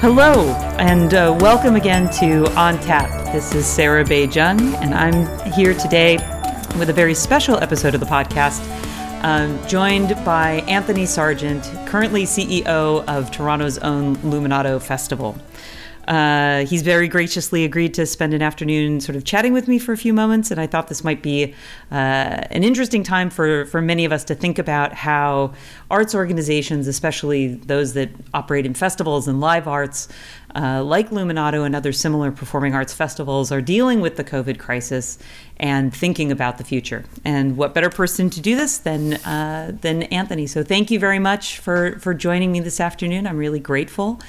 Hello, and uh, welcome again to On Tap. This is Sarah Bay-Cheng, and I'm here today with a very special episode of the podcast, um, joined by Anthony Sargent, currently CEO of Toronto's own Luminato Festival. Uh, he's very graciously agreed to spend an afternoon sort of chatting with me for a few moments, and I thought this might be uh, an interesting time for, for many of us to think about how arts organizations, especially those that operate in festivals and live arts, uh, like Luminato and other similar performing arts festivals, are dealing with the COVID crisis and thinking about the future. And what better person to do this than uh, than Anthony? So thank you very much for for joining me this afternoon. I'm really grateful.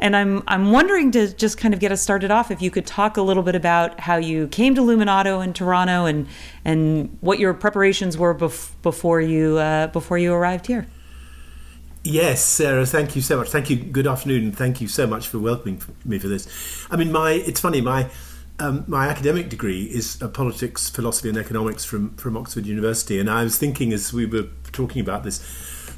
And I'm I'm wondering to just kind of get us started off if you could talk a little bit about how you came to Luminato in Toronto and and what your preparations were bef- before you uh, before you arrived here. Yes, Sarah, thank you so much. Thank you. Good afternoon, thank you so much for welcoming me for this. I mean, my it's funny my um, my academic degree is uh, politics, philosophy, and economics from from Oxford University, and I was thinking as we were talking about this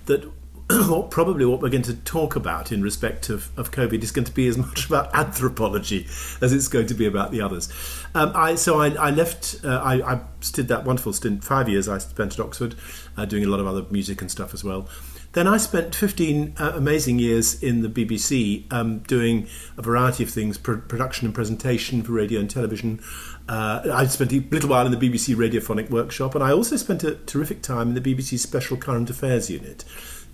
that what probably what we're going to talk about in respect of, of COVID is going to be as much about anthropology as it's going to be about the others. Um, I, so I, I left, uh, I, I, did that wonderful stint, five years I spent at Oxford, uh, doing a lot of other music and stuff as well. Then I spent 15 uh, amazing years in the BBC um, doing a variety of things pr- production and presentation for radio and television. Uh, I spent a little while in the BBC Radiophonic Workshop, and I also spent a terrific time in the BBC Special Current Affairs Unit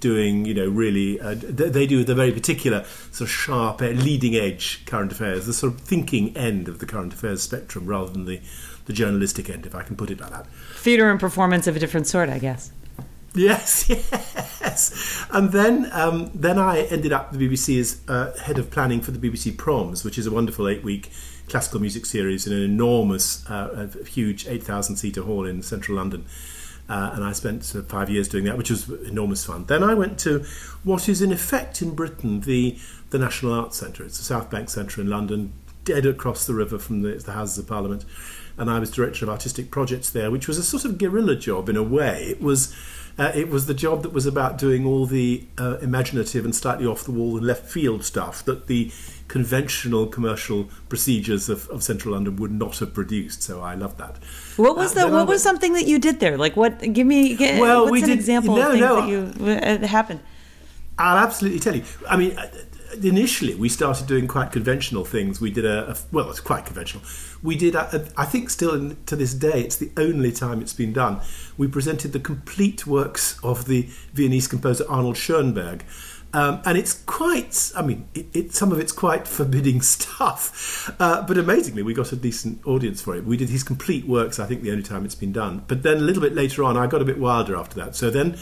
doing, you know, really, uh, they do the very particular sort of sharp, uh, leading edge current affairs, the sort of thinking end of the current affairs spectrum rather than the, the journalistic end, if I can put it like that. Theatre and performance of a different sort, I guess. Yes, yes. And then, um, then I ended up the BBC as uh, head of planning for the BBC Proms, which is a wonderful eight-week classical music series in an enormous, uh, huge 8,000-seater hall in central London. Uh, and I spent uh, five years doing that, which was enormous fun. Then I went to what is in effect in Britain the the National Arts Centre. It's the South Bank Centre in London, dead across the river from the, the Houses of Parliament. And I was director of artistic projects there, which was a sort of guerrilla job in a way. It was uh, it was the job that was about doing all the uh, imaginative and slightly off the wall and left field stuff that the conventional commercial procedures of, of central London would not have produced. So I love that. What was uh, the What was something that you did there? Like what? Give me. Get, well, what's we an did, example no, of things no, that you uh, happened. I'll absolutely tell you. I mean, uh, initially we started doing quite conventional things. We did a, a well, it's quite conventional. We did. A, a, I think still in, to this day, it's the only time it's been done. We presented the complete works of the Viennese composer Arnold Schoenberg um, and it's quite, I mean, it, it, some of it's quite forbidding stuff. Uh, but amazingly, we got a decent audience for it. We did his complete works, I think the only time it's been done. But then a little bit later on, I got a bit wilder after that. So then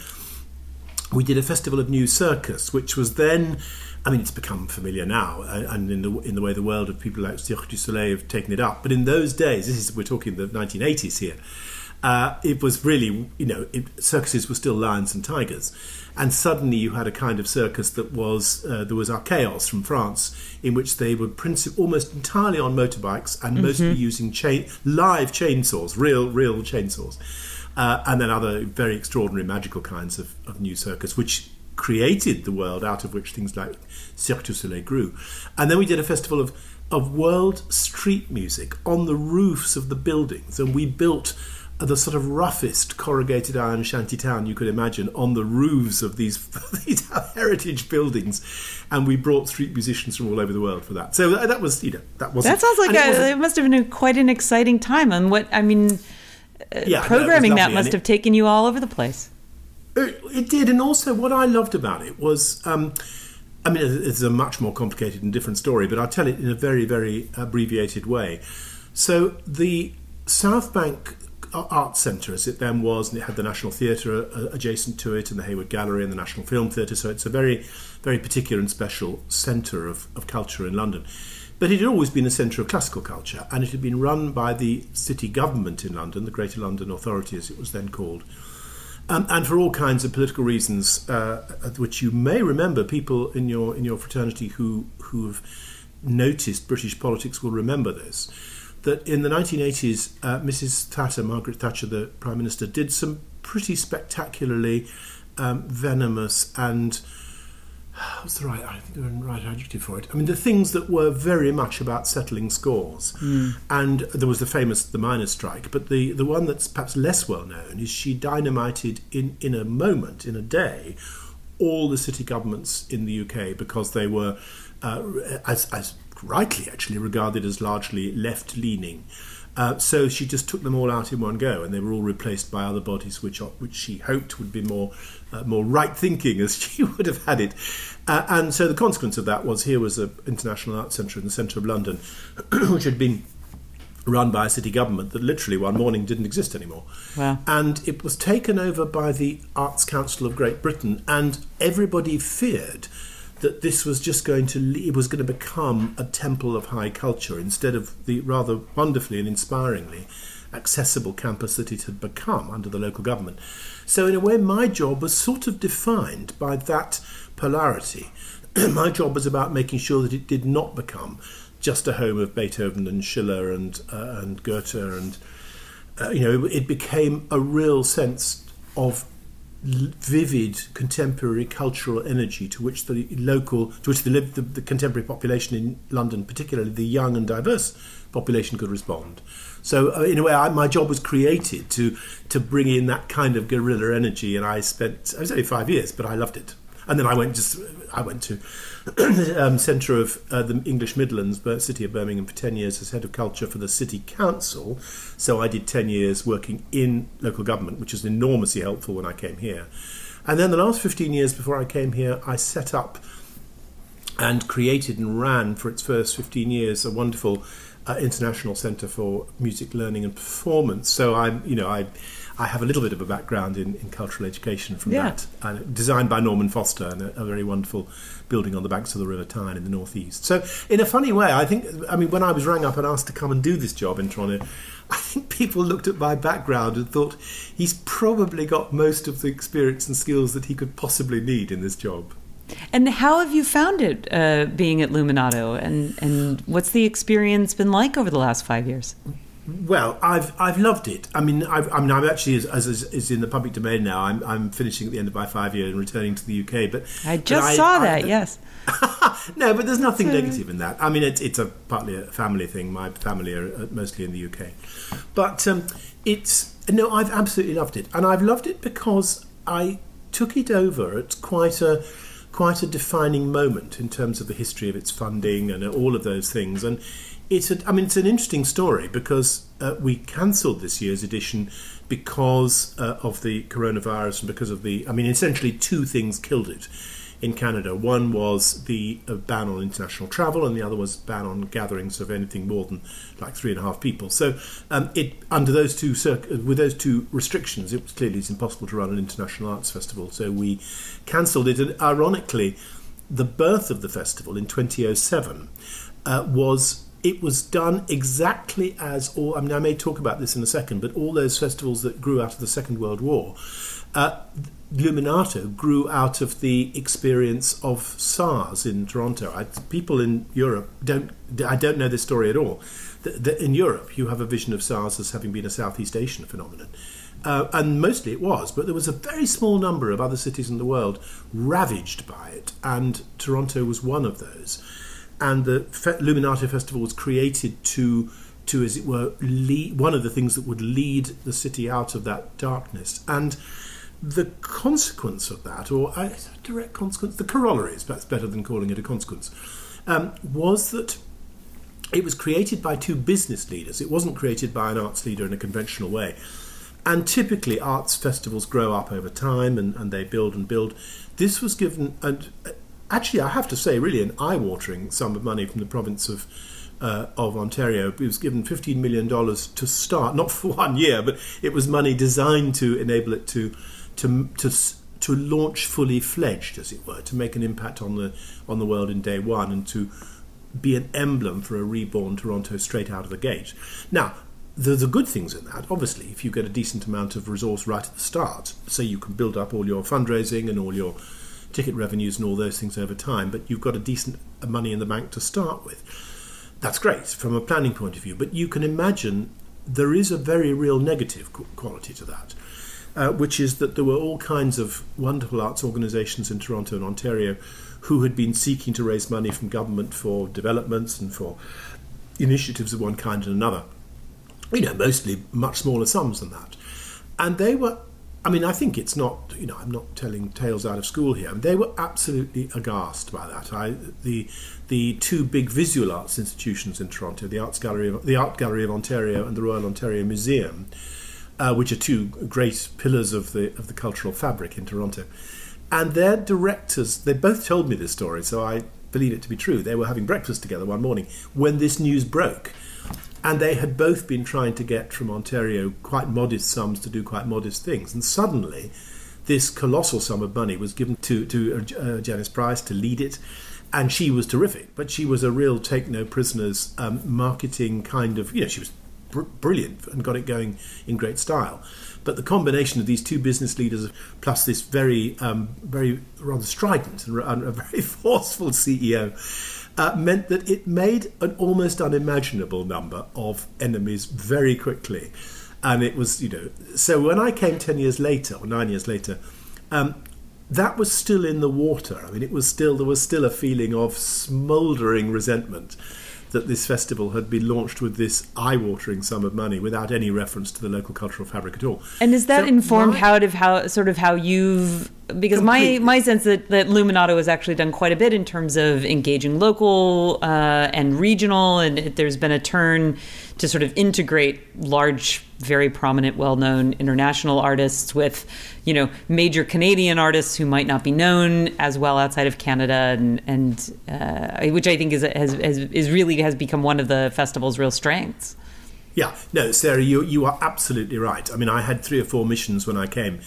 we did a festival of new circus, which was then. I mean, it's become familiar now, uh, and in the in the way the world of people like Cirque du Soleil have taken it up. But in those days, this is we're talking the 1980s here. Uh, it was really, you know, it, circuses were still lions and tigers, and suddenly you had a kind of circus that was uh, there was Archaos from France, in which they were princip- almost entirely on motorbikes and mm-hmm. mostly using chain live chainsaws, real real chainsaws, uh, and then other very extraordinary magical kinds of, of new circus, which created the world out of which things like Cirque du Soleil grew, and then we did a festival of of world street music on the roofs of the buildings, and we built the sort of roughest corrugated iron shanty town you could imagine on the roofs of these, these heritage buildings, and we brought street musicians from all over the world for that. So that was, you know, that was. That sounds like a, it, it, must have been a, quite an exciting time, and what I mean, uh, yeah, programming no, that must have taken you all over the place. It, it, did, and also what I loved about it was. Um, I mean, it's a much more complicated and different story, but I'll tell it in a very, very abbreviated way. So the South Bank art centre as it then was, and it had the National Theatre uh, adjacent to it, and the Hayward Gallery and the National Film Theatre. So it's a very, very particular and special centre of, of culture in London. But it had always been a centre of classical culture, and it had been run by the city government in London, the Greater London Authority, as it was then called. Um, and for all kinds of political reasons, uh, which you may remember, people in your in your fraternity who who have noticed British politics will remember this that in the 1980s, uh, Mrs. Thatcher, Margaret Thatcher, the Prime Minister, did some pretty spectacularly um, venomous and what's the right I think the right adjective for it? I mean, the things that were very much about settling scores. Hmm. And there was the famous the miners' strike, but the the one that's perhaps less well known is she dynamited in in a moment, in a day, all the city governments in the UK because they were, uh, as as rightly actually regarded as largely left leaning. Uh, so she just took them all out in one go, and they were all replaced by other bodies which which she hoped would be more uh, more right thinking, as she would have had it. Uh, and so the consequence of that was here was an international arts centre in the centre of London, which had been run by a city government that literally one morning didn't exist anymore. Wow. And it was taken over by the Arts Council of Great Britain, and everybody feared that this was just going to it was going to become a temple of high culture instead of the rather wonderfully and inspiringly accessible campus that it had become under the local government. So in a way my job was sort of defined by that polarity. my job was about making sure that it did not become just a home of Beethoven and Schiller and uh, and Goethe and uh, you know it became a real sense of vivid contemporary cultural energy to which the local to which the, the, the contemporary population in London particularly the young and diverse population could respond. So uh, in a way I, my job was created to to bring in that kind of guerrilla energy and I spent I was only 5 years but I loved it and then I went just I went to um, centre of uh, the English Midlands, city of Birmingham, for ten years as head of culture for the city council. So I did ten years working in local government, which was enormously helpful when I came here. And then the last fifteen years before I came here, I set up and created and ran for its first 15 years a wonderful uh, international centre for music learning and performance. So I'm, you know, I, I have a little bit of a background in, in cultural education from Yeah. that, and designed by Norman Foster, and a, a very wonderful building on the banks of the River Tyne in the northeast. So, in a funny way, I think, I mean, when I was rang up and asked to come and do this job in Toronto. I think people looked at my background and thought he's probably got most of the experience and skills that he could possibly need in this job. And how have you found it uh, being at Luminato? And, and what's the experience been like over the last five years? Well, I've I've loved it. I mean, I've, I mean, I'm actually as, as is- is in the public domain now. I'm I'm finishing at the end of my five year and returning to the UK. But I but just saw I- that, yes. no, but there's nothing negative in that. I mean, it's it's a partly a family thing. My family are uh, mostly in the UK, but um, it's no, I've absolutely loved it, and I've loved it because I took it over at quite a quite a defining moment in terms of the history of its funding and all of those things. And it's a, I mean, it's an interesting story because uh, we cancelled this year's edition because uh, of the coronavirus and because of the, I mean, essentially two things killed it in Canada. One was the uh, ban on international travel, and the other was ban on gatherings of anything more than like three and a half people. So, um, it under those two circ- with those two restrictions, it was clearly it's impossible to run an international arts festival. So we cancelled it, and ironically, the birth of the festival in 2007 uh, was. It was done exactly as all. I mean, I may talk about this in a second, but all those festivals that grew out of the Second World War, uh, Luminato grew out of the experience of SARS in Toronto. I, people in Europe don't. I don't know this story at all. The, the, in Europe, you have a vision of SARS as having been a Southeast Asian phenomenon. Uh, and mostly it was, but there was a very small number of other cities in the world ravaged by it, and Toronto was one of those. And the Fe- Festival was created to, to as it were, lead, one of the things that would lead the city out of that darkness. And the consequence of that, or a direct consequence, the corollaries, that's better than calling it a consequence, um, was that it was created by two business leaders. It wasn't created by an arts leader in a conventional way. And typically, arts festivals grow up over time and, and they build and build. This was given, and actually, I have to say, really an eye watering sum of money from the province of. Uh, of Ontario, it was given $15 million to start, not for one year, but it was money designed to enable it to, to, to, to launch fully fledged, as it were, to make an impact on the, on the world in day one and to be an emblem for a reborn Toronto straight out of the gate. Now, there's the good things in that. Obviously, if you get a decent amount of resource right at the start, so you can build up all your fundraising and all your ticket revenues and all those things over time, but you've got a decent money in the bank to start with. that's great from a planning point of view, but you can imagine there is a very real negative quality to that. Uh, which is that there were all kinds of wonderful arts organisations in Toronto and Ontario who had been seeking to raise money from government for developments and for initiatives of one kind and another. You know, mostly much smaller sums than that. And they were, I mean, I think it's not, you know, I'm not telling tales out of school here. They were absolutely aghast by that. I, the, the two big visual arts institutions in Toronto, the Arts Gallery, of, the Art Gallery of Ontario and the Royal Ontario Museum, uh, which are two great pillars of the of the cultural fabric in Toronto. And their directors, they both told me this story, so I believe it to be true. They were having breakfast together one morning when this news broke. And they had both been trying to get from Ontario quite modest sums to do quite modest things. And suddenly, this colossal sum of money was given to, to uh, Janice Price to lead it and she was terrific. But she was a real take no prisoners um, marketing kind of, you know, she was br- brilliant and got it going in great style. But the combination of these two business leaders, plus this very, um, very rather strident and, and a very forceful CEO, uh, meant that it made an almost unimaginable number of enemies very quickly. And it was, you know, so when I came 10 years later, or nine years later, um, that was still in the water. I mean, it was still there was still a feeling of smouldering resentment that this festival had been launched with this eye-watering sum of money without any reference to the local cultural fabric at all. And is that so informed my, how of how sort of how you've because completely. my my sense that that Luminato has actually done quite a bit in terms of engaging local uh, and regional, and there's been a turn to sort of integrate large, very prominent, well-known international artists with, you know, major Canadian artists who might not be known as well outside of Canada, and and uh, which I think is has, has is really has become one of the festival's real strengths. Yeah, no, Sarah, you you are absolutely right. I mean, I had three or four missions when I came,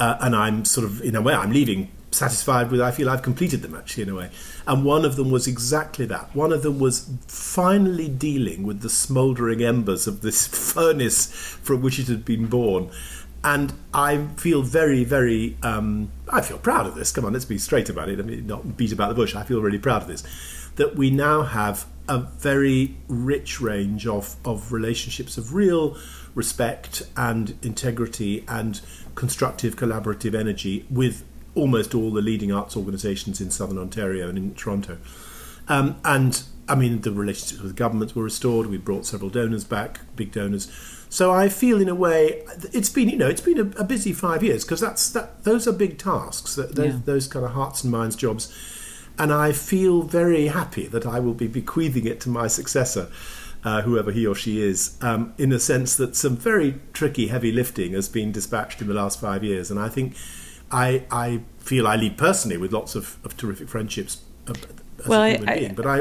uh, and I'm sort of in a way I'm leaving satisfied with. I feel I've completed them actually in a way. And one of them was exactly that. One of them was finally dealing with the smouldering embers of this furnace from which it had been born. And I feel very, very, um, I feel proud of this. Come on, let's be straight about it. I mean, not beat about the bush. I feel really proud of this. That we now have a very rich range of, of relationships of real respect and integrity and constructive collaborative energy with almost all the leading arts organisations in southern Ontario and in Toronto. Um, and I mean, the relationships with governments were restored. We brought several donors back, big donors. So I feel, in a way, it's been you know it's been a, a busy five years because that's that those are big tasks, those, yeah. those kind of hearts and minds jobs, and I feel very happy that I will be bequeathing it to my successor. Uh, whoever he or she is, um, in the sense that some very tricky, heavy lifting has been dispatched in the last five years. And I think I, I feel I lead personally with lots of, of terrific friendships as well, a human I, being, but I.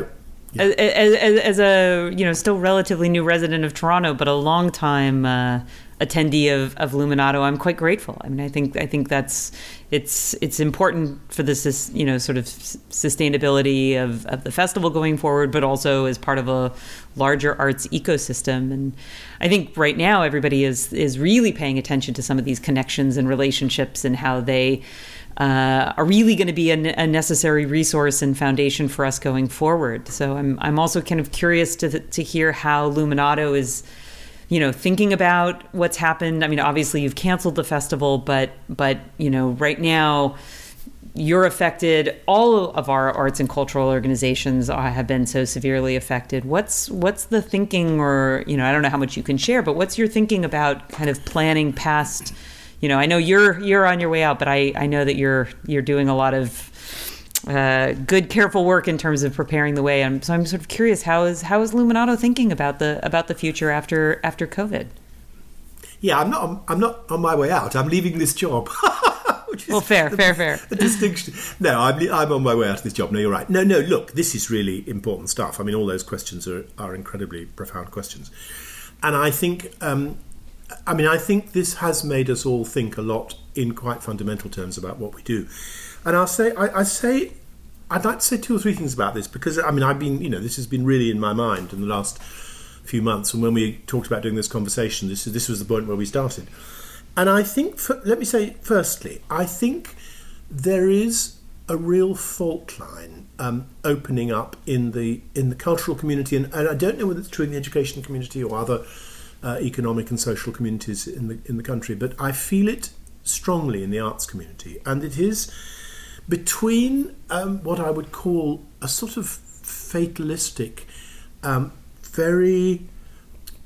Yeah. As, as, as, a you know still relatively new resident of Toronto, but a long time uh, attendee of, of Luminato, I'm quite grateful. I mean, I think I think that's it's it's important for this you know sort of sustainability of, of the festival going forward, but also as part of a larger arts ecosystem. And I think right now everybody is is really paying attention to some of these connections and relationships and how they uh, are really going to be a, a, necessary resource and foundation for us going forward. So I'm I'm also kind of curious to to hear how Luminato is, you know, thinking about what's happened. I mean, obviously you've canceled the festival, but but you know, right now you're affected. All of our arts and cultural organizations have been so severely affected. What's what's the thinking, or you know, I don't know how much you can share, but what's your thinking about kind of planning past? you know, I know you're you're on your way out, but I, I know that you're you're doing a lot of uh, good, careful work in terms of preparing the way. And so I'm sort of curious how is how is Luminato thinking about the about the future after after COVID? Yeah, I'm not I'm not on my way out. I'm leaving this job. well, fair, the, fair, fair. The distinction. No, I'm, I'm on my way out of this job. No, you're right. No, no. Look, this is really important stuff. I mean, all those questions are are incredibly profound questions, and I think um, I mean, I think this has made us all think a lot in quite fundamental terms about what we do. And I'll say, I, I say, I'd like to say two or three things about this because I mean, I've been, you know, this has been really in my mind in the last few months. And when we talked about doing this conversation, this this was the point where we started. And I think, for, let me say, firstly, I think there is a real fault line um, opening up in the in the cultural community, and, and, I don't know whether it's true in the education community or other uh, economic and social communities in the in the country, but I feel it strongly in the arts community, and it is between um, what I would call a sort of fatalistic, um, very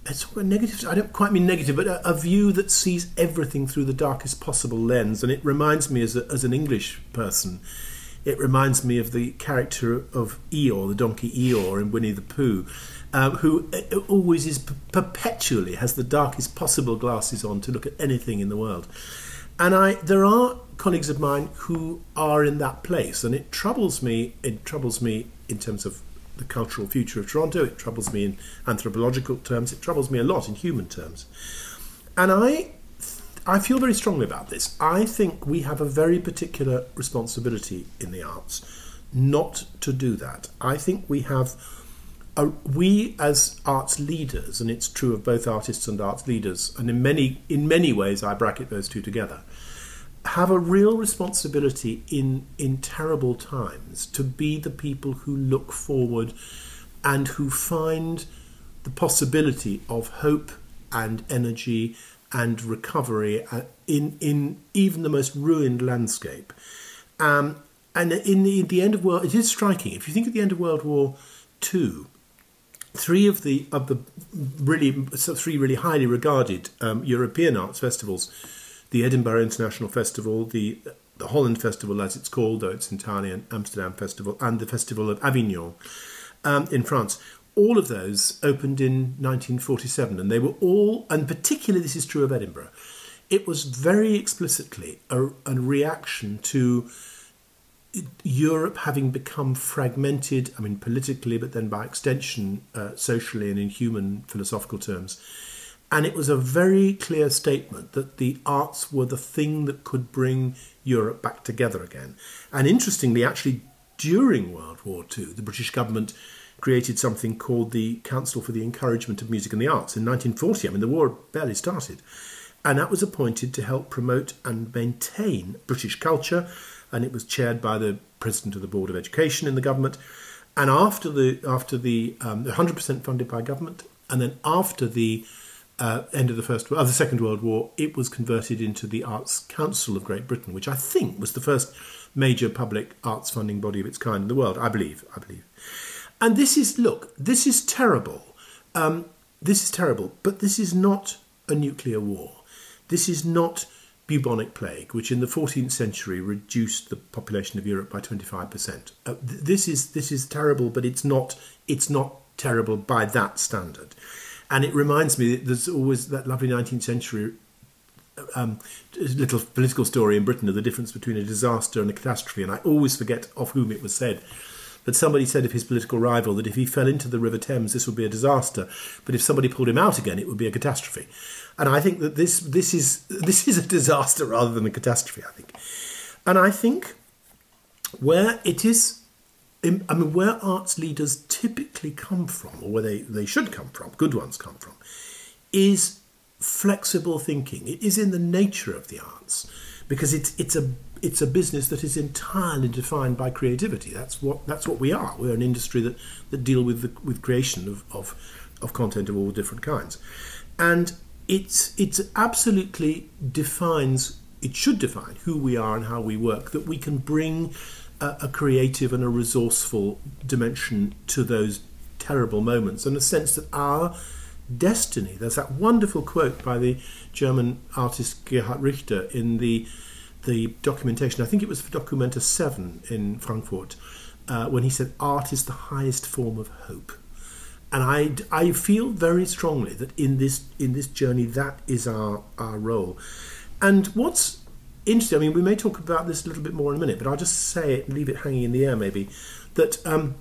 it's a negative. I don't quite mean negative, but a, a, view that sees everything through the darkest possible lens. And it reminds me, as, a, as an English person, it reminds me of the character of Eeyore, the donkey Eeyore in Winnie the Pooh, um, who uh, always is perpetually has the darkest possible glasses on to look at anything in the world. And I, there are colleagues of mine who are in that place, and it troubles me. It troubles me in terms of the cultural future of Toronto. It troubles me in anthropological terms. It troubles me a lot in human terms. And I, I feel very strongly about this. I think we have a very particular responsibility in the arts not to do that. I think we have. We as arts leaders, and it's true of both artists and arts leaders, and in many in many ways I bracket those two together have a real responsibility in in terrible times to be the people who look forward and who find the possibility of hope and energy and recovery uh, in in even the most ruined landscape. Um, and in the, in the end of world, it is striking. If you think of the end of World War Two, three of the of the really so three really highly regarded um, European arts festivals the Edinburgh International Festival, the the Holland Festival, as it's called, though it's entirely an Amsterdam Festival, and the Festival of Avignon um, in France. All of those opened in 1947, and they were all, and particularly this is true of Edinburgh, it was very explicitly a, a reaction to Europe having become fragmented, I mean, politically, but then by extension, uh, socially and in human philosophical terms and it was a very clear statement that the arts were the thing that could bring Europe back together again. And interestingly, actually, during World War II, the British government created something called the Council for the Encouragement of Music and the Arts in 1940. I mean, the war barely started. And that was appointed to help promote and maintain British culture. And it was chaired by the President of the Board of Education in the government. And after the after the um, 100% funded by government, and then after the uh, end of the first of the Second World War, it was converted into the Arts Council of Great Britain, which I think was the first major public arts funding body of its kind in the world. I believe. I believe. And this is look. This is terrible. Um, this is terrible. But this is not a nuclear war. This is not bubonic plague, which in the 14th century reduced the population of Europe by 25%. Uh, th- this is this is terrible, but it's not it's not terrible by that standard. And it reminds me that there's always that lovely 19th century um, little political story in Britain of the difference between a disaster and a catastrophe. And I always forget of whom it was said. But somebody said of his political rival that if he fell into the River Thames, this would be a disaster. But if somebody pulled him out again, it would be a catastrophe. And I think that this this is this is a disaster rather than a catastrophe. I think, and I think where it is I mean, where arts leaders typically come from, or where they, they should come from, good ones come from, is flexible thinking. It is in the nature of the arts because it's it's a it's a business that is entirely defined by creativity. That's what that's what we are. We're an industry that, that deal with the, with creation of, of of content of all different kinds, and it's it's absolutely defines it should define who we are and how we work. That we can bring a, a creative and a resourceful dimension to those terrible moments, and a sense that our destiny. There's that wonderful quote by the German artist Gerhard Richter in the the documentation. I think it was for Documenta Seven in Frankfurt, uh, when he said, "Art is the highest form of hope." And I, I feel very strongly that in this in this journey, that is our our role. And what's interesting. I mean, we may talk about this a little bit more in a minute, but I'll just say it leave it hanging in the air, maybe. That um,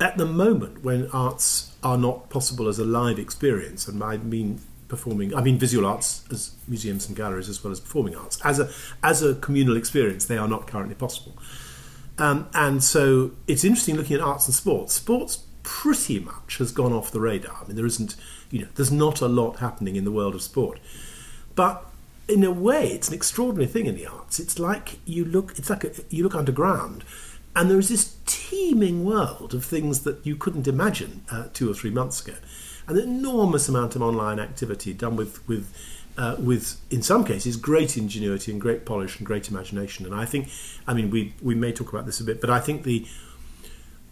at the moment, when arts are not possible as a live experience, and I mean performing, I mean visual arts as museums and galleries as well as performing arts, as a as a communal experience, they are not currently possible. Um, and so it's interesting looking at arts and sports. Sports pretty much has gone off the radar. I mean, there isn't, you know, there's not a lot happening in the world of sport. But in a way, it's an extraordinary thing in the arts. It's like you look, it's like a, you look underground, and there is this teeming world of things that you couldn't imagine uh, two or three months ago. An enormous amount of online activity done with with uh, with in some cases great ingenuity and great polish and great imagination. And I think, I mean, we we may talk about this a bit, but I think the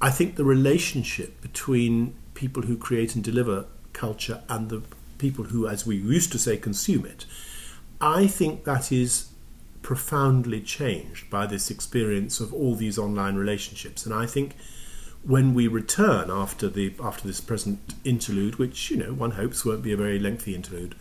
I think the relationship between people who create and deliver culture and the people who, as we used to say, consume it I think that is profoundly changed by this experience of all these online relationships. And I think when we return after the after this present interlude, which you know one hopes won't be a very lengthy interlude,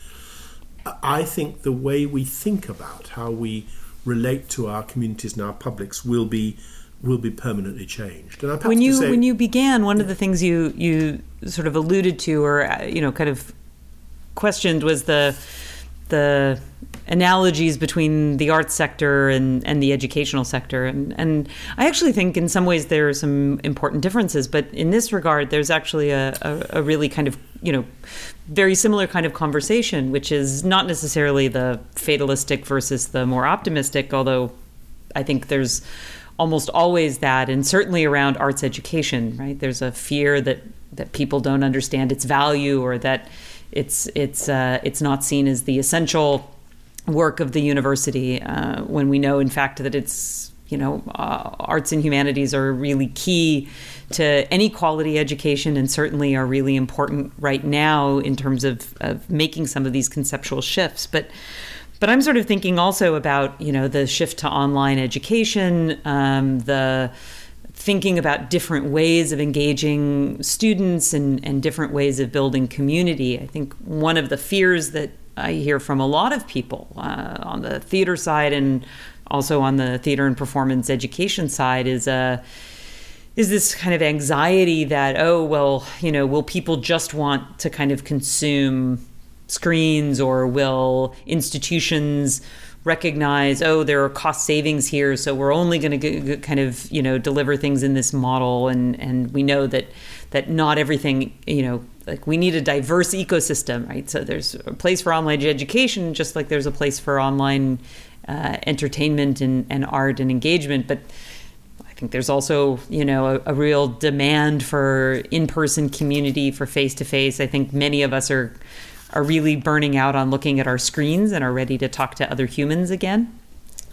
I think the way we think about how we relate to our communities and our publics will be will be permanently changed. And when you say, when you began, one of the things you you sort of alluded to, or uh, you know, kind of questioned was the the analogies between the arts sector and, and the educational sector. And, and I actually think in some ways there are some important differences, but in this regard, there's actually a, a, a really kind of, you know, very similar kind of conversation, which is not necessarily the fatalistic versus the more optimistic, although I think there's almost always that, and certainly around arts education, right? There's a fear that, that people don't understand its value or that it's it's uh, it's not seen as the essential work of the university uh, when we know, in fact, that it's you know uh, arts and humanities are really key to any quality education and certainly are really important right now in terms of, of making some of these conceptual shifts. But but I'm sort of thinking also about you know the shift to online education, um, the thinking about different ways of engaging students and, and different ways of building community. I think one of the fears that I hear from a lot of people uh, on the theater side and also on the theater and performance education side is a uh, is this kind of anxiety that oh well you know will people just want to kind of consume screens or will institutions recognize, oh, there are cost savings here, so we're only going to kind of you know deliver things in this model, and and we know that that not everything you know like we need a diverse ecosystem, right? So there's a place for online education, just like there's a place for online uh, entertainment and, and art and engagement, but I think there's also, you know, a, a real demand for in-person community, for face-to-face. I think many of us are are really burning out on looking at our screens and are ready to talk to other humans again.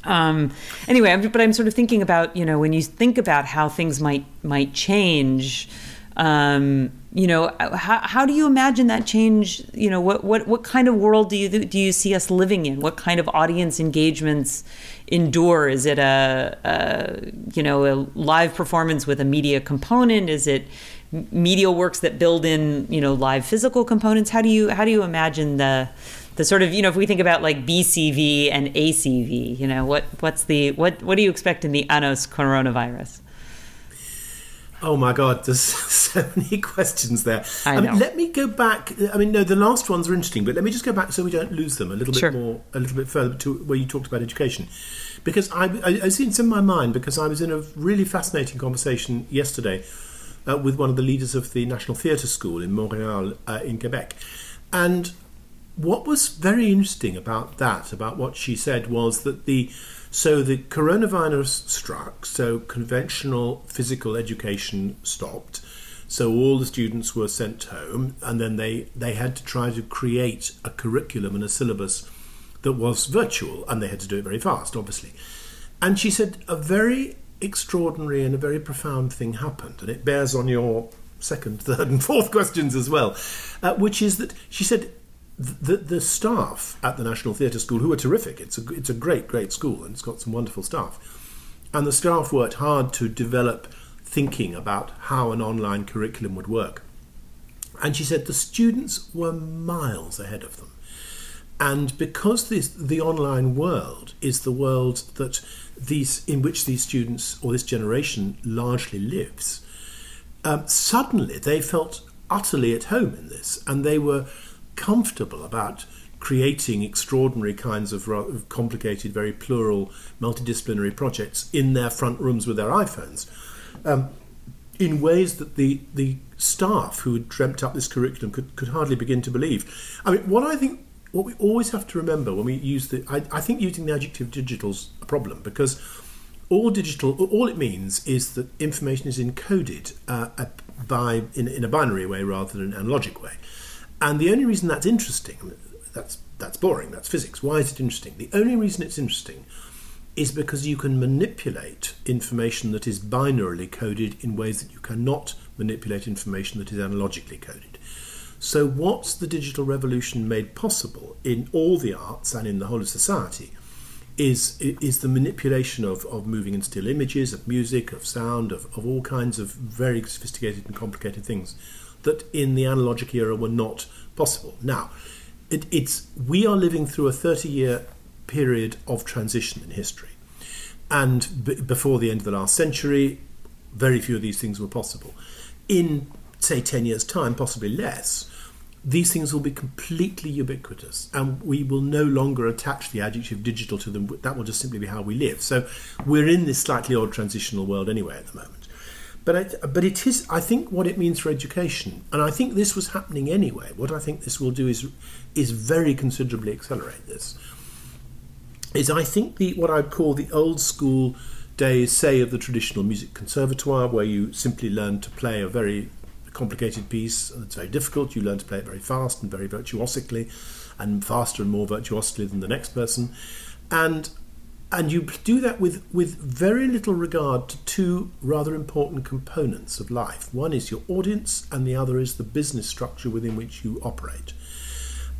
Um, anyway, but I'm sort of thinking about you know when you think about how things might might change. Um, you know, how, how do you imagine that change? You know, what, what, what kind of world do you do you see us living in? What kind of audience engagements endure? Is it a, a you know a live performance with a media component? Is it media works that build in you know live physical components how do you how do you imagine the the sort of you know if we think about like BCV and ACV you know what what's the what what do you expect in the Anos coronavirus Oh my God, there's so many questions there. I um, know. mean, let me go back. I mean, no, the last ones are interesting, but let me just go back so we don't lose them a little sure. bit more, a little bit further to where you talked about education, because I, I, I see it's in my mind because I was in a really fascinating conversation yesterday uh, with one of the leaders of the National Theatre School in Montreal, uh, in Quebec. And what was very interesting about that, about what she said, was that the so the coronavirus struck, so conventional physical education stopped. So all the students were sent home, and then they, they had to try to create a curriculum and a syllabus that was virtual, and they had to do it very fast, obviously. And she said a very extraordinary and a very profound thing happened, and it bears on your second, third, and fourth questions as well, uh, which is that she said the, the staff at the National Theatre School, who are terrific, it's a, it's a great, great school, and it's got some wonderful staff, and the staff worked hard to develop thinking about how an online curriculum would work. And she said the students were miles ahead of them. And because this, the online world is the world that these in which these students or this generation largely lives, um, suddenly they felt utterly at home in this, and they were comfortable about creating extraordinary kinds of complicated, very plural, multidisciplinary projects in their front rooms with their iPhones, um, in ways that the the staff who had dreamt up this curriculum could, could hardly begin to believe. I mean, what I think what we always have to remember when we use the, I, I think using the adjective digital's a problem because all digital, all it means is that information is encoded uh, by in, in a binary way rather than an analogic way. And the only reason that's interesting, that's that's boring, that's physics. Why is it interesting? The only reason it's interesting is because you can manipulate information that is binarily coded in ways that you cannot manipulate information that is analogically coded. So, what's the digital revolution made possible in all the arts and in the whole of society is, is the manipulation of, of moving and still images, of music, of sound, of, of all kinds of very sophisticated and complicated things that in the analogic era were not possible. Now, it, it's we are living through a 30 year period of transition in history. And b- before the end of the last century, very few of these things were possible. In, say, 10 years' time, possibly less, these things will be completely ubiquitous and we will no longer attach the adjective digital to them. That will just simply be how we live. So we're in this slightly odd transitional world anyway at the moment. But, I, but it is, I think, what it means for education, and I think this was happening anyway. What I think this will do is, is very considerably accelerate this. Is I think the what I'd call the old school days, say, of the traditional music conservatoire, where you simply learn to play a very complicated piece It's very difficult. You learn to play it very fast and very virtuosically, and faster and more virtuosely than the next person, and and you do that with with very little regard to two rather important components of life. One is your audience, and the other is the business structure within which you operate.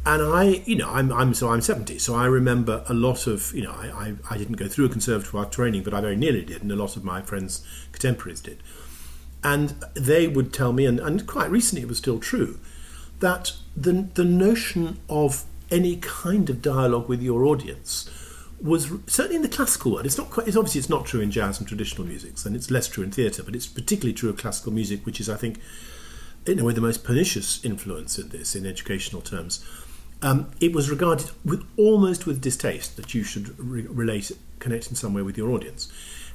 And I, you know, I'm, I'm so I'm 70, so I remember a lot of, you know, I, I, I didn't go through a conservatoire training, but I very nearly did, and a lot of my friends, contemporaries did. And they would tell me, and, and quite recently it was still true, that the, the notion of any kind of dialogue with your audience was certainly in the classical world. It's not quite. It's obviously it's not true in jazz and traditional musics, and it's less true in theatre. But it's particularly true of classical music, which is, I think, in a way, the most pernicious influence in this in educational terms. Um, it was regarded with almost with distaste that you should re- relate, connect in some way with your audience.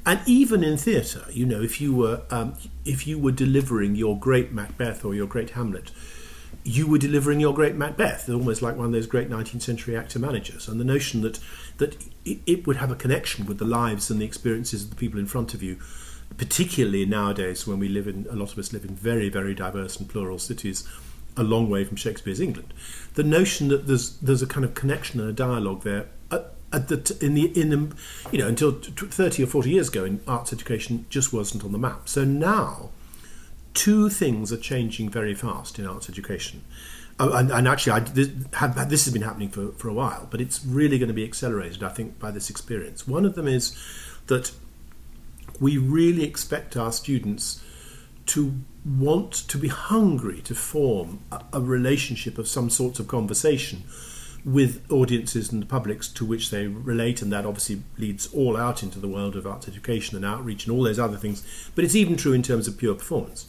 And even in theatre, you know, if you were um, if you were delivering your great Macbeth or your great Hamlet, you were delivering your great Macbeth, almost like one of those great 19th century actor managers. And the notion that that it, would have a connection with the lives and the experiences of the people in front of you, particularly nowadays when we live in a lot of us live in very very diverse and plural cities, a long way from Shakespeare's England. The notion that there's there's a kind of connection and a dialogue there at the t- in the in the you know until t- 30 or 40 years ago in arts education just wasn't on the map. So now two things are changing very fast in arts education. Uh, and, and, actually I, this, have, this has been happening for, for a while but it's really going to be accelerated I think by this experience. One of them is that we really expect our students to want to be hungry to form a, a relationship of some sorts of conversation with audiences and the publics to which they relate, and that obviously leads all out into the world of arts education and outreach and all those other things. But it's even true in terms of pure performance.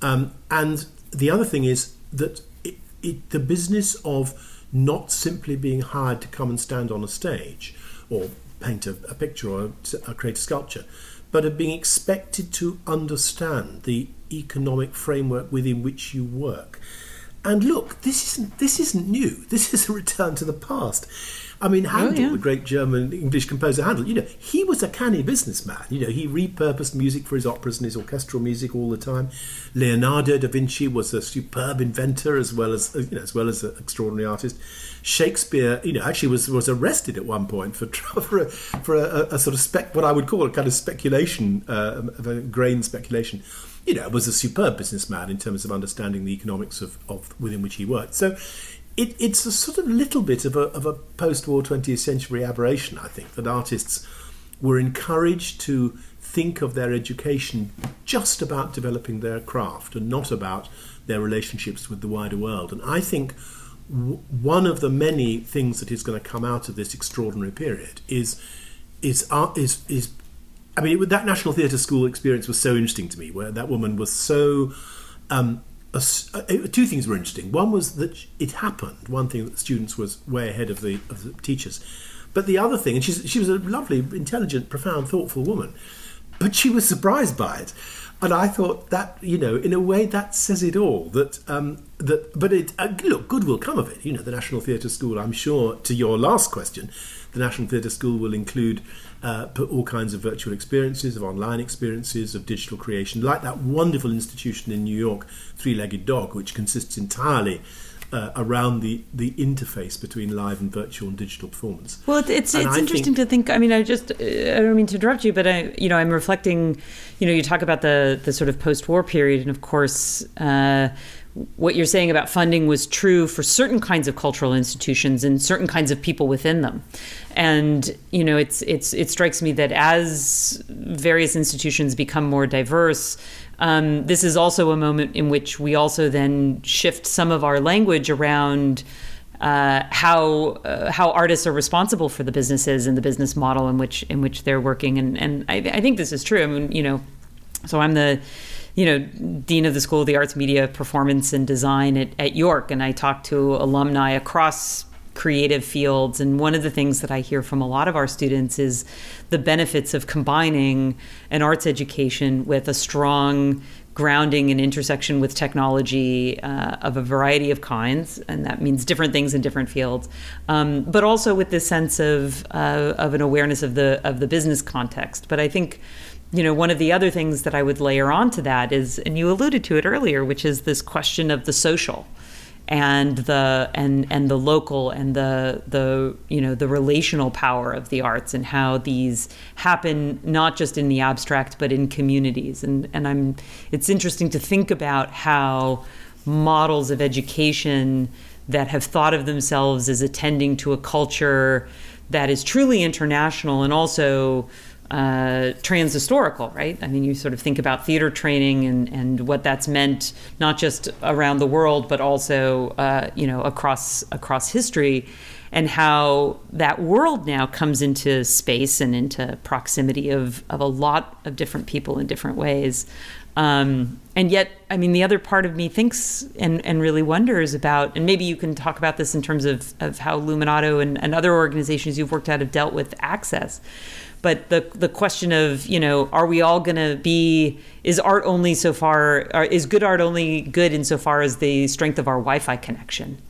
Um, and the other thing is that it, it, the business of not simply being hired to come and stand on a stage or paint a, a picture or, or create a sculpture, but of being expected to understand the economic framework within which you work and look, this isn't this isn't new. This is a return to the past. I mean, Handel, oh, yeah. the great German English composer Handel, you know, he was a canny businessman. You know, he repurposed music for his operas and his orchestral music all the time. Leonardo da Vinci was a superb inventor as well as you know, as well as an extraordinary artist. Shakespeare, you know, actually was was arrested at one point for for a, for a, a sort of spec, what I would call a kind of speculation, uh, of a grain speculation you know, was a superb businessman in terms of understanding the economics of, of within which he worked. So it, it's a sort of little bit of a, of a post-war 20th century aberration, I think, that artists were encouraged to think of their education just about developing their craft and not about their relationships with the wider world. And I think w- one of the many things that is going to come out of this extraordinary period is is uh, is is I mean, that National Theatre School experience was so interesting to me, where that woman was so. Um, uh, two things were interesting. One was that it happened. One thing that the students was way ahead of the of the teachers, but the other thing, and she's, she was a lovely, intelligent, profound, thoughtful woman. but she was surprised by it. And I thought that, you know, in a way that says it all. That, um, that, but it, uh, look, good will come of it. You know, the National Theatre School, I'm sure, to your last question, the National Theatre School will include uh, all kinds of virtual experiences, of online experiences, of digital creation, like that wonderful institution in New York, Three Legged Dog, which consists entirely uh, around the, the interface between live and virtual and digital performance. Well, it's it's, it's interesting think, to think. I mean, I just I don't mean to interrupt you, but I you know I'm reflecting. You know, you talk about the the sort of post war period, and of course. Uh, what you're saying about funding was true for certain kinds of cultural institutions and certain kinds of people within them. And you know, it's it's it strikes me that as various institutions become more diverse, um, this is also a moment in which we also then shift some of our language around. Uh, how uh, how artists are responsible for the businesses and the business model in which in which they're working, and and I, I think this is true. I mean, you know, so I'm the you know, dean of the School of the Arts, Media, Performance, and Design at, at York, and I talk to alumni across creative fields. And one of the things that I hear from a lot of our students is the benefits of combining an arts education with a strong grounding and intersection with technology uh, of a variety of kinds, and that means different things in different fields. Um, but also with this sense of uh, of an awareness of the of the business context. But I think you know, one of the other things that I would layer onto that is, and you alluded to it earlier, which is this question of the social and the and and the local and the the you know the relational power of the arts and how these happen not just in the abstract but in communities. And and I'm it's interesting to think about how models of education that have thought of themselves as attending to a culture that is truly international and also uh, transhistorical, right? I mean, you sort of think about theater training and, and what that's meant, not just around the world, but also, uh, you know, across across history, and how that world now comes into space and into proximity of, of a lot of different people in different ways. Um, and yet, I mean, the other part of me thinks and, and really wonders about, and maybe you can talk about this in terms of, of how Luminato and, and other organizations you've worked at have dealt with access but the the question of you know are we all going to be is art only so far is good art only good insofar as the strength of our wi-fi connection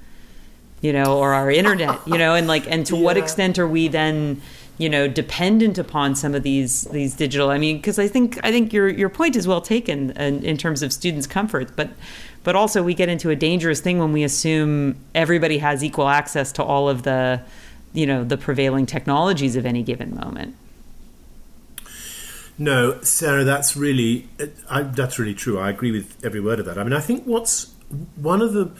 you know or our internet you know and like and to yeah. what extent are we then you know dependent upon some of these these digital i mean because i think i think your your point is well taken in, in terms of students comfort but but also we get into a dangerous thing when we assume everybody has equal access to all of the you know the prevailing technologies of any given moment no, Sarah, that's really I, that's really true. I agree with every word of that. I mean, I think what's one of the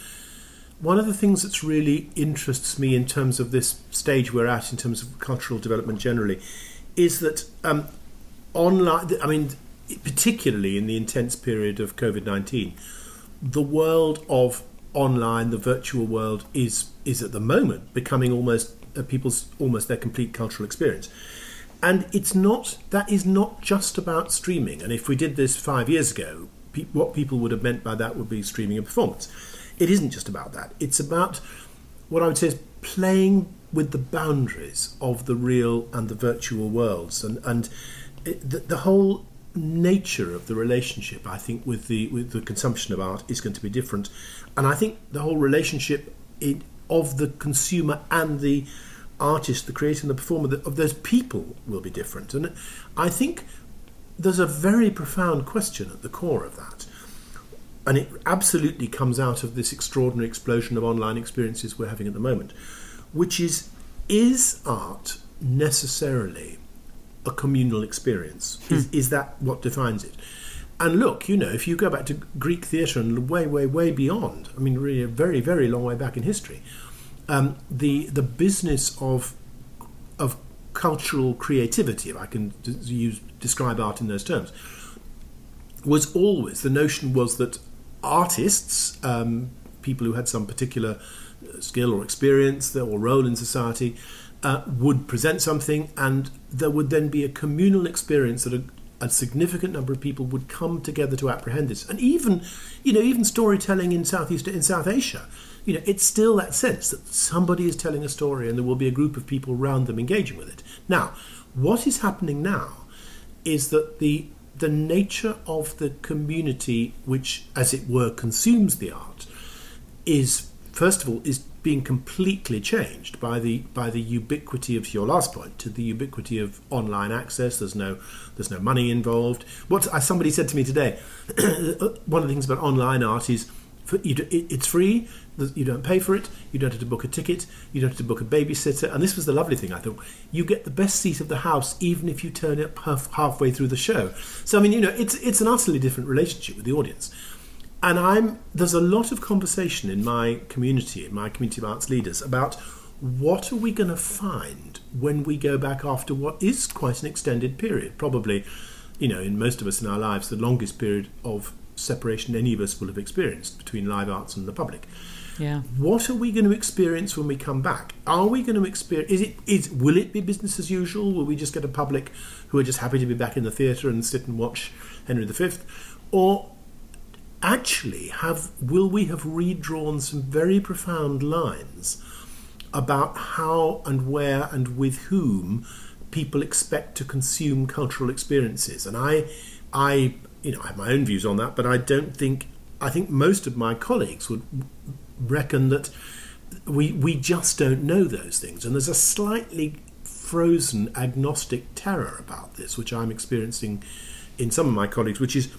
one of the things that's really interests me in terms of this stage we're at in terms of cultural development generally is that um, online. I mean, particularly in the intense period of COVID nineteen, the world of online, the virtual world, is is at the moment becoming almost uh, people's almost their complete cultural experience and it's not that is not just about streaming. And if we did this five years ago, pe- what people would have meant by that would be streaming a performance. It isn't just about that. It's about what I would say is playing with the boundaries of the real and the virtual worlds, and and it, the, the whole nature of the relationship, I think, with the with the consumption of art is going to be different, and I think the whole relationship of the consumer and the artist, the creator, and the performer, of those people will be different. And I think there's a very profound question at the core of that. And it absolutely comes out of this extraordinary explosion of online experiences we're having at the moment, which is is art necessarily a communal experience? Hmm. Is, is that what defines it? And look, you know, if you go back to Greek theatre and way, way, way beyond, I mean, really a very, very long way back in history, um, the the business of of cultural creativity, if I can use describe art in those terms, was always the notion was that artists, um, people who had some particular uh, skill or experience or role in society, uh, would present something, and there would then be a communal experience that a, a significant number of people would come together to apprehend this, and even, you know, even storytelling in Southeast in South Asia you know, it's still that sense that somebody is telling a story and there will be a group of people around them engaging with it. Now, what is happening now is that the the nature of the community, which, as it were, consumes the art, is first of all is being completely changed by the by the ubiquity of your last point to the ubiquity of online access. There's no there's no money involved. What somebody said to me today, one of the things about online art is it's free. You don't pay for it. You don't have to book a ticket. You don't have to book a babysitter. And this was the lovely thing I thought. You get the best seat of the house even if you turn up half, halfway through the show. So I mean, you know, it's it's an utterly different relationship with the audience. And I'm there's a lot of conversation in my community, in my community of arts leaders, about what are we going to find when we go back after what is quite an extended period, probably, you know, in most of us in our lives, the longest period of separation any of us will have experienced between live arts and the public. Yeah. What are we going to experience when we come back? Are we going to experience? Is it? Is will it be business as usual? Will we just get a public who are just happy to be back in the theatre and sit and watch Henry V, or actually have will we have redrawn some very profound lines about how and where and with whom people expect to consume cultural experiences and i i you know i have my own views on that but i don't think i think most of my colleagues would reckon that we we just don't know those things and there's a slightly frozen agnostic terror about this which i'm experiencing in some of my colleagues which is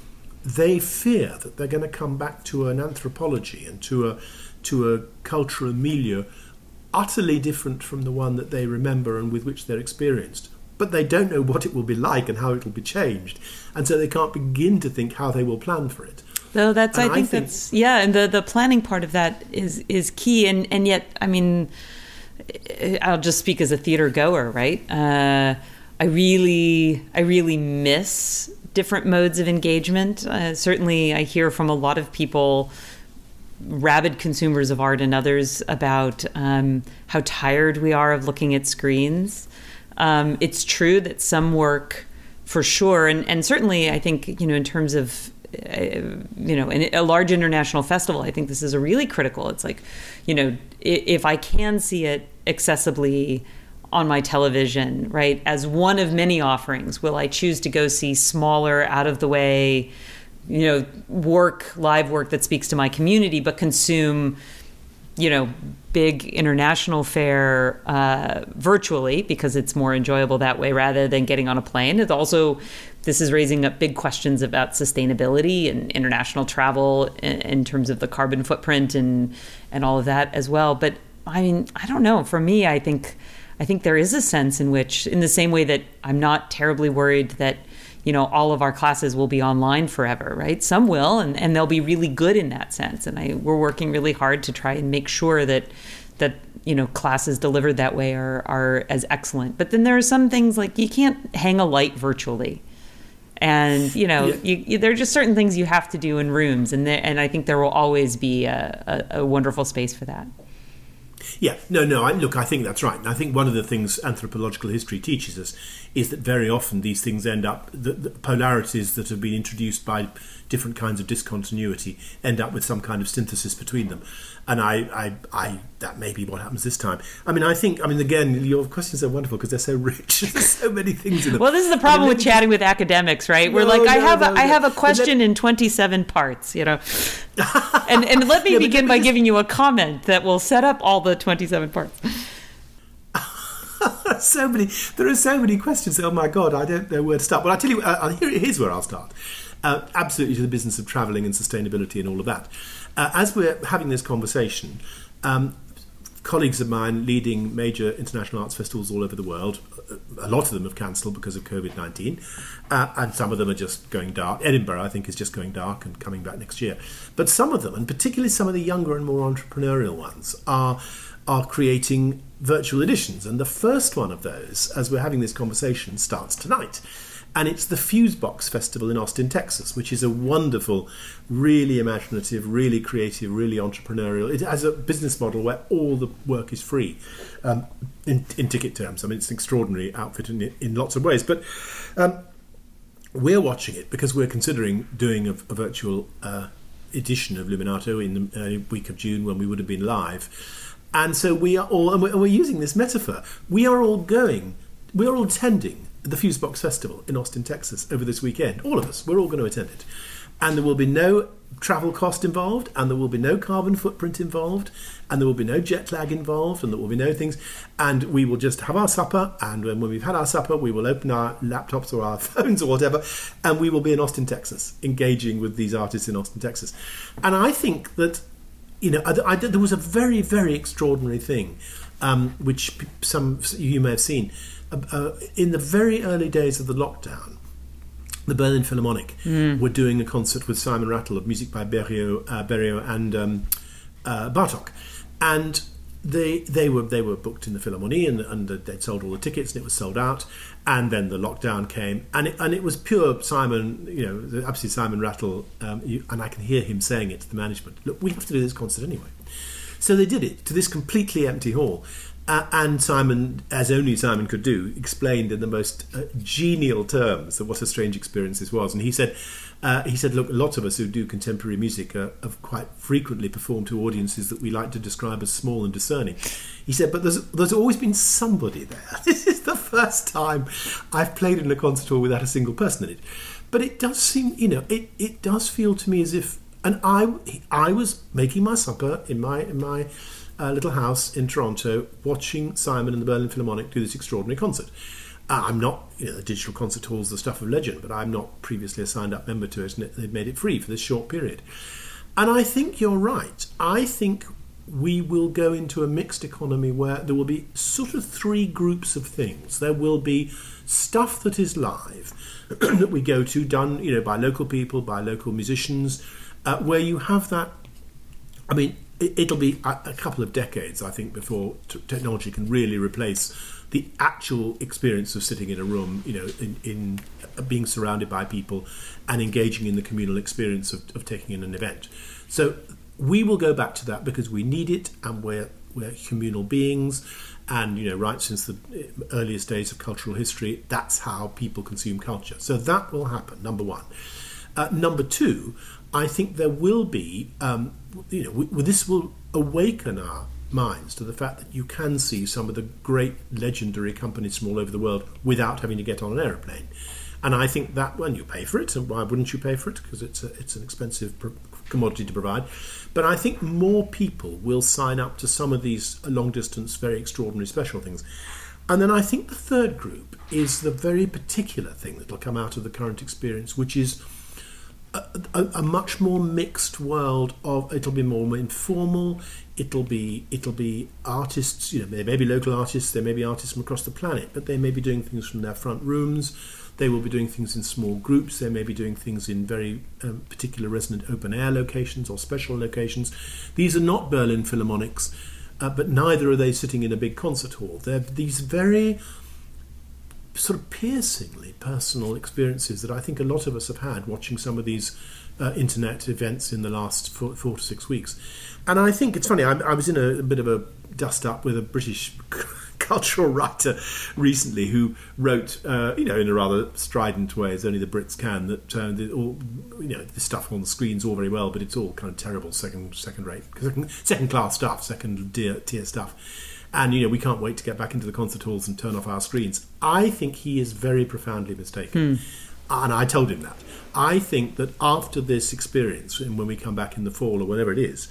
they fear that they're going to come back to an anthropology and to a to a cultural milieu utterly different from the one that they remember and with which they're experienced. But they don't know what it will be like and how it will be changed, and so they can't begin to think how they will plan for it. No, that's I think, I think, that's yeah, and the the planning part of that is is key, and and yet I mean, I'll just speak as a theater goer, right? Uh, I really I really miss different modes of engagement. Uh, certainly, I hear from a lot of people, rabid consumers of art and others, about um, how tired we are of looking at screens. Um, it's true that some work, for sure, and, and certainly, I think you know, in terms of uh, you know, a large international festival, I think this is a really critical. It's like, you know, if I can see it accessibly on my television, right? As one of many offerings, will I choose to go see smaller, out of the way, you know, work, live work that speaks to my community, but consume, you know, big international fare uh, virtually because it's more enjoyable that way rather than getting on a plane. It also, this is raising up big questions about sustainability and international travel in, in terms of the carbon footprint and and all of that as well. But I mean, I don't know. For me, I think I think there is a sense in which, in the same way that I'm not terribly worried that you know all of our classes will be online forever right some will and, and they'll be really good in that sense and I, we're working really hard to try and make sure that that you know classes delivered that way are are as excellent but then there are some things like you can't hang a light virtually and you know yeah. you, you, there are just certain things you have to do in rooms and there, and I think there will always be a, a, a wonderful space for that yeah, no, no. I, look, I think that's right. And I think one of the things anthropological history teaches us is that very often these things end up the, the polarities that have been introduced by different kinds of discontinuity end up with some kind of synthesis between them and I, I, I, that may be what happens this time. I mean, I think, I mean, again, your questions are wonderful because they're so rich. There's so many things in them. Well, this is the problem I mean, with chatting with academics, right? We're like, no, I have, no, a, I have a question in 27 parts, you know, and and let me yeah, begin by giving you a comment that will set up all the 27 parts. So many, there are so many questions. Oh my God, I don't know where to start. Well, I tell you, uh, here, here's where I'll start. Uh, absolutely to the business of travelling and sustainability and all of that. Uh, as we're having this conversation, um, colleagues of mine leading major international arts festivals all over the world, a lot of them have cancelled because of COVID 19, uh, and some of them are just going dark. Edinburgh, I think, is just going dark and coming back next year. But some of them, and particularly some of the younger and more entrepreneurial ones, are, are creating virtual editions. And the first one of those, as we're having this conversation, starts tonight and it's the Fusebox Festival in Austin, Texas, which is a wonderful, really imaginative, really creative, really entrepreneurial. It has a business model where all the work is free um, in, in, ticket terms. I mean, it's an extraordinary outfit in, in lots of ways. But um, we're watching it because we're considering doing a, a virtual uh, edition of Luminato in the uh, week of June when we would have been live. And so we are all, and we're, using this metaphor, we are all going, we are all attending the Fusebox Festival in Austin, Texas over this weekend. All of us, we're all going to attend it. And there will be no travel cost involved, and there will be no carbon footprint involved, and there will be no jet lag involved, and there will be no things. And we will just have our supper, and when we've had our supper, we will open our laptops or our phones or whatever, and we will be in Austin, Texas, engaging with these artists in Austin, Texas. And I think that, you know, I, I, there was a very, very extraordinary thing, um, which some you may have seen. Uh, uh, in the very early days of the lockdown, the Berlin Philharmonic mm. were doing a concert with Simon Rattle of music by Berio, uh, Berio and um, uh, Bartok, and they they were they were booked in the Philharmonie and, and they'd sold all the tickets and it was sold out, and then the lockdown came and it, and it was pure Simon, you know, absolutely Simon Rattle, um, you, and I can hear him saying it to the management. Look, we have to do this concert anyway. So they did it to this completely empty hall, uh, and Simon, as only Simon could do, explained in the most uh, genial terms what a strange experience this was. And he said, uh, he said, look, lots of us who do contemporary music have quite frequently performed to audiences that we like to describe as small and discerning. He said, but there's there's always been somebody there. This is the first time I've played in a concert hall without a single person in it. But it does seem, you know, it, it does feel to me as if, and I I was making my supper in my in my uh, little house in Toronto watching Simon and the Berlin Philharmonic do this extraordinary concert. Uh, I'm not, you know, the digital concert hall's the stuff of legend, but I'm not previously a signed up member to it, and they've made it free for this short period. And I think you're right. I think we will go into a mixed economy where there will be sort of three groups of things. There will be stuff that is live that we go to, done, you know, by local people, by local musicians, uh, where you have that. I mean, it, will be a, couple of decades, I think, before t- technology can really replace the actual experience of sitting in a room, you know, in, in uh, being surrounded by people and engaging in the communal experience of, of taking in an event. So we will go back to that because we need it and we're, we're communal beings. And, you know, right since the uh, earliest days of cultural history, that's how people consume culture. So that will happen, number one. Uh, number two, I think there will be, um, you know, we, this will awaken our minds to the fact that you can see some of the great legendary companies from all over the world without having to get on an aeroplane. And I think that when you pay for it, and why wouldn't you pay for it? Because it's a, it's an expensive commodity to provide. But I think more people will sign up to some of these long distance, very extraordinary special things. And then I think the third group is the very particular thing that will come out of the current experience, which is a, a, much more mixed world of it'll be more informal it'll be it'll be artists you know there may be local artists there may be artists from across the planet but they may be doing things from their front rooms. They will be doing things in small groups. They may be doing things in very um, particular resonant open air locations or special locations. These are not berlin philharmonics uh, but neither are they sitting in a big concert hall. They're these very sort of piercingly personal experiences that I think a lot of us have had watching some of these uh, internet events in the last four, four, to six weeks. And I think it's funny, I, I was in a, a, bit of a dust up with a British cultural writer recently who wrote, uh, you know, in a rather strident way, as only the Brits can, that uh, the, all, you know, the stuff on the screen's all very well, but it's all kind of terrible second second rate, second, second class stuff, second tier, tier stuff and you know we can't wait to get back into the concert halls and turn off our screens. I think he is very profoundly mistaken, hmm. And I told him that. I think that after this experience, and when we come back in the fall or whatever it is,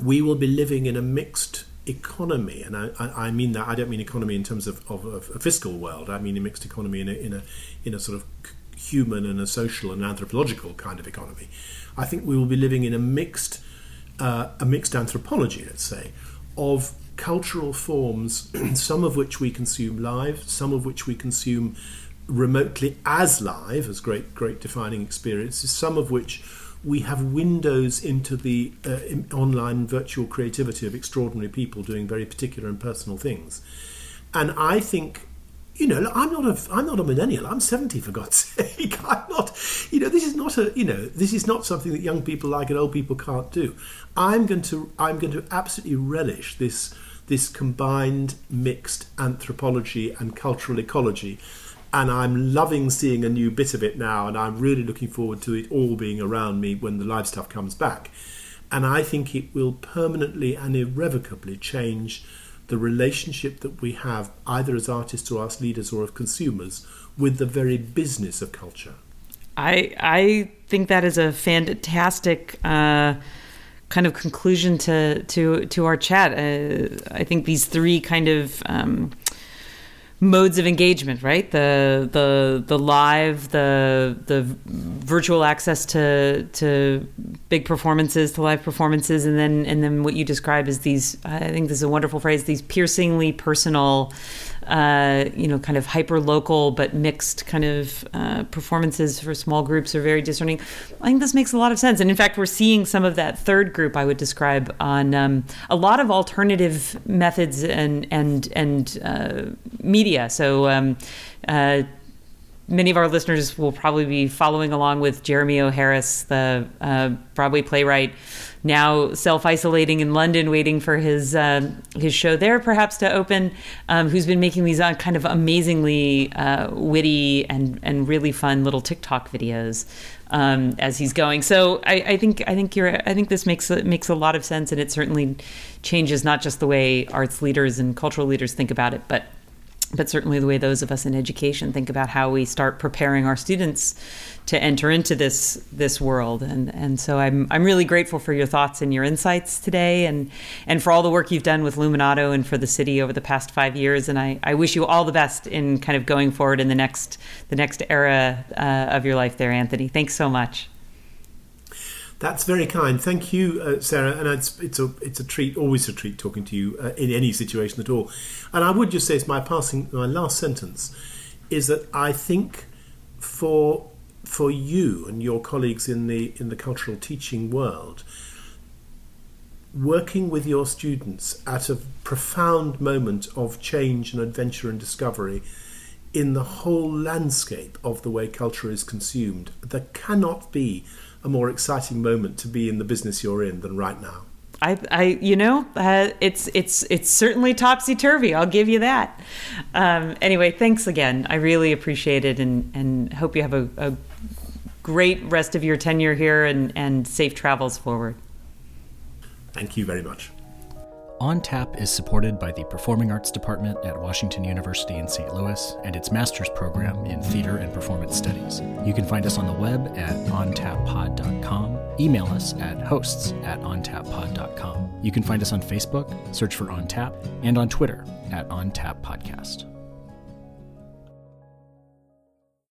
we will be living in a mixed economy, and I, I, mean that I don't mean economy in terms of, of, of, a fiscal world. I mean a mixed economy in a in a in a sort of human and a social and anthropological kind of economy. I think we will be living in a mixed uh, a mixed anthropology, let's say, of cultural forms, some of which we consume live, some of which we consume remotely as live, as great, great defining experiences, some of which we have windows into the uh, online virtual creativity of extraordinary people doing very particular and personal things. And I think you know, I'm not a I'm not a millennial. I'm 70 for God's sake. I'm not, you know, this is not a, you know, this is not something that young people like and old people can't do. I'm going to I'm going to absolutely relish this this combined mixed anthropology and cultural ecology. And I'm loving seeing a new bit of it now, and I'm really looking forward to it all being around me when the live stuff comes back. And I think it will permanently and irrevocably change the relationship that we have, either as artists or as leaders or as consumers, with the very business of culture. I I think that is a fantastic uh, kind of conclusion to to to our chat. Uh, I think these three kind of um, modes of engagement, right? The the the live, the the virtual access to to big performances, to live performances, and then and then what you describe as these. I think this is a wonderful phrase. These piercingly personal uh, you know, kind of hyper local but mixed kind of uh, performances for small groups are very discerning. I think this makes a lot of sense. And in fact, we're seeing some of that third group I would describe on um, a lot of alternative methods and and and uh, media. So. Um, uh, many of our listeners will probably be following along with Jeremy O. Harris, the uh, Broadway playwright, now self-isolating in London, waiting for his uh, his show there, perhaps to open. Um, who's been making these uh, kind of amazingly uh, witty and and really fun little TikTok videos um, as he's going. So I, I, think I think you're I think this makes makes a lot of sense, and it certainly changes not just the way arts leaders and cultural leaders think about it, but but certainly the way those of us in education think about how we start preparing our students to enter into this this world. And and so I'm I'm really grateful for your thoughts and your insights today and and for all the work you've done with Luminato and for the city over the past five years. And I, I wish you all the best in kind of going forward in the next the next era uh, of your life there Anthony. Thanks so much that's very kind. Thank you, uh, Sarah. And it's it's a it's a treat, always a treat talking to you uh, in any situation at all. And I would just say, it's my passing, my last sentence is that I think for for you and your colleagues in the in the cultural teaching world, working with your students at a profound moment of change and adventure and discovery in the whole landscape of the way culture is consumed, there cannot be a more exciting moment to be in the business you're in than right now. I, I, you know, uh, it's it's it's certainly topsy turvy. I'll give you that. Um, anyway, thanks again. I really appreciate it, and and hope you have a, a great rest of your tenure here, and and safe travels forward. Thank you very much. On Tap is supported by the Performing Arts Department at Washington University in St. Louis and its master's program in theater and performance studies. You can find us on the web at ontappod.com, email us at hosts at ontappod.com. You can find us on Facebook, search for On Tap, and on Twitter at On Tap Podcast.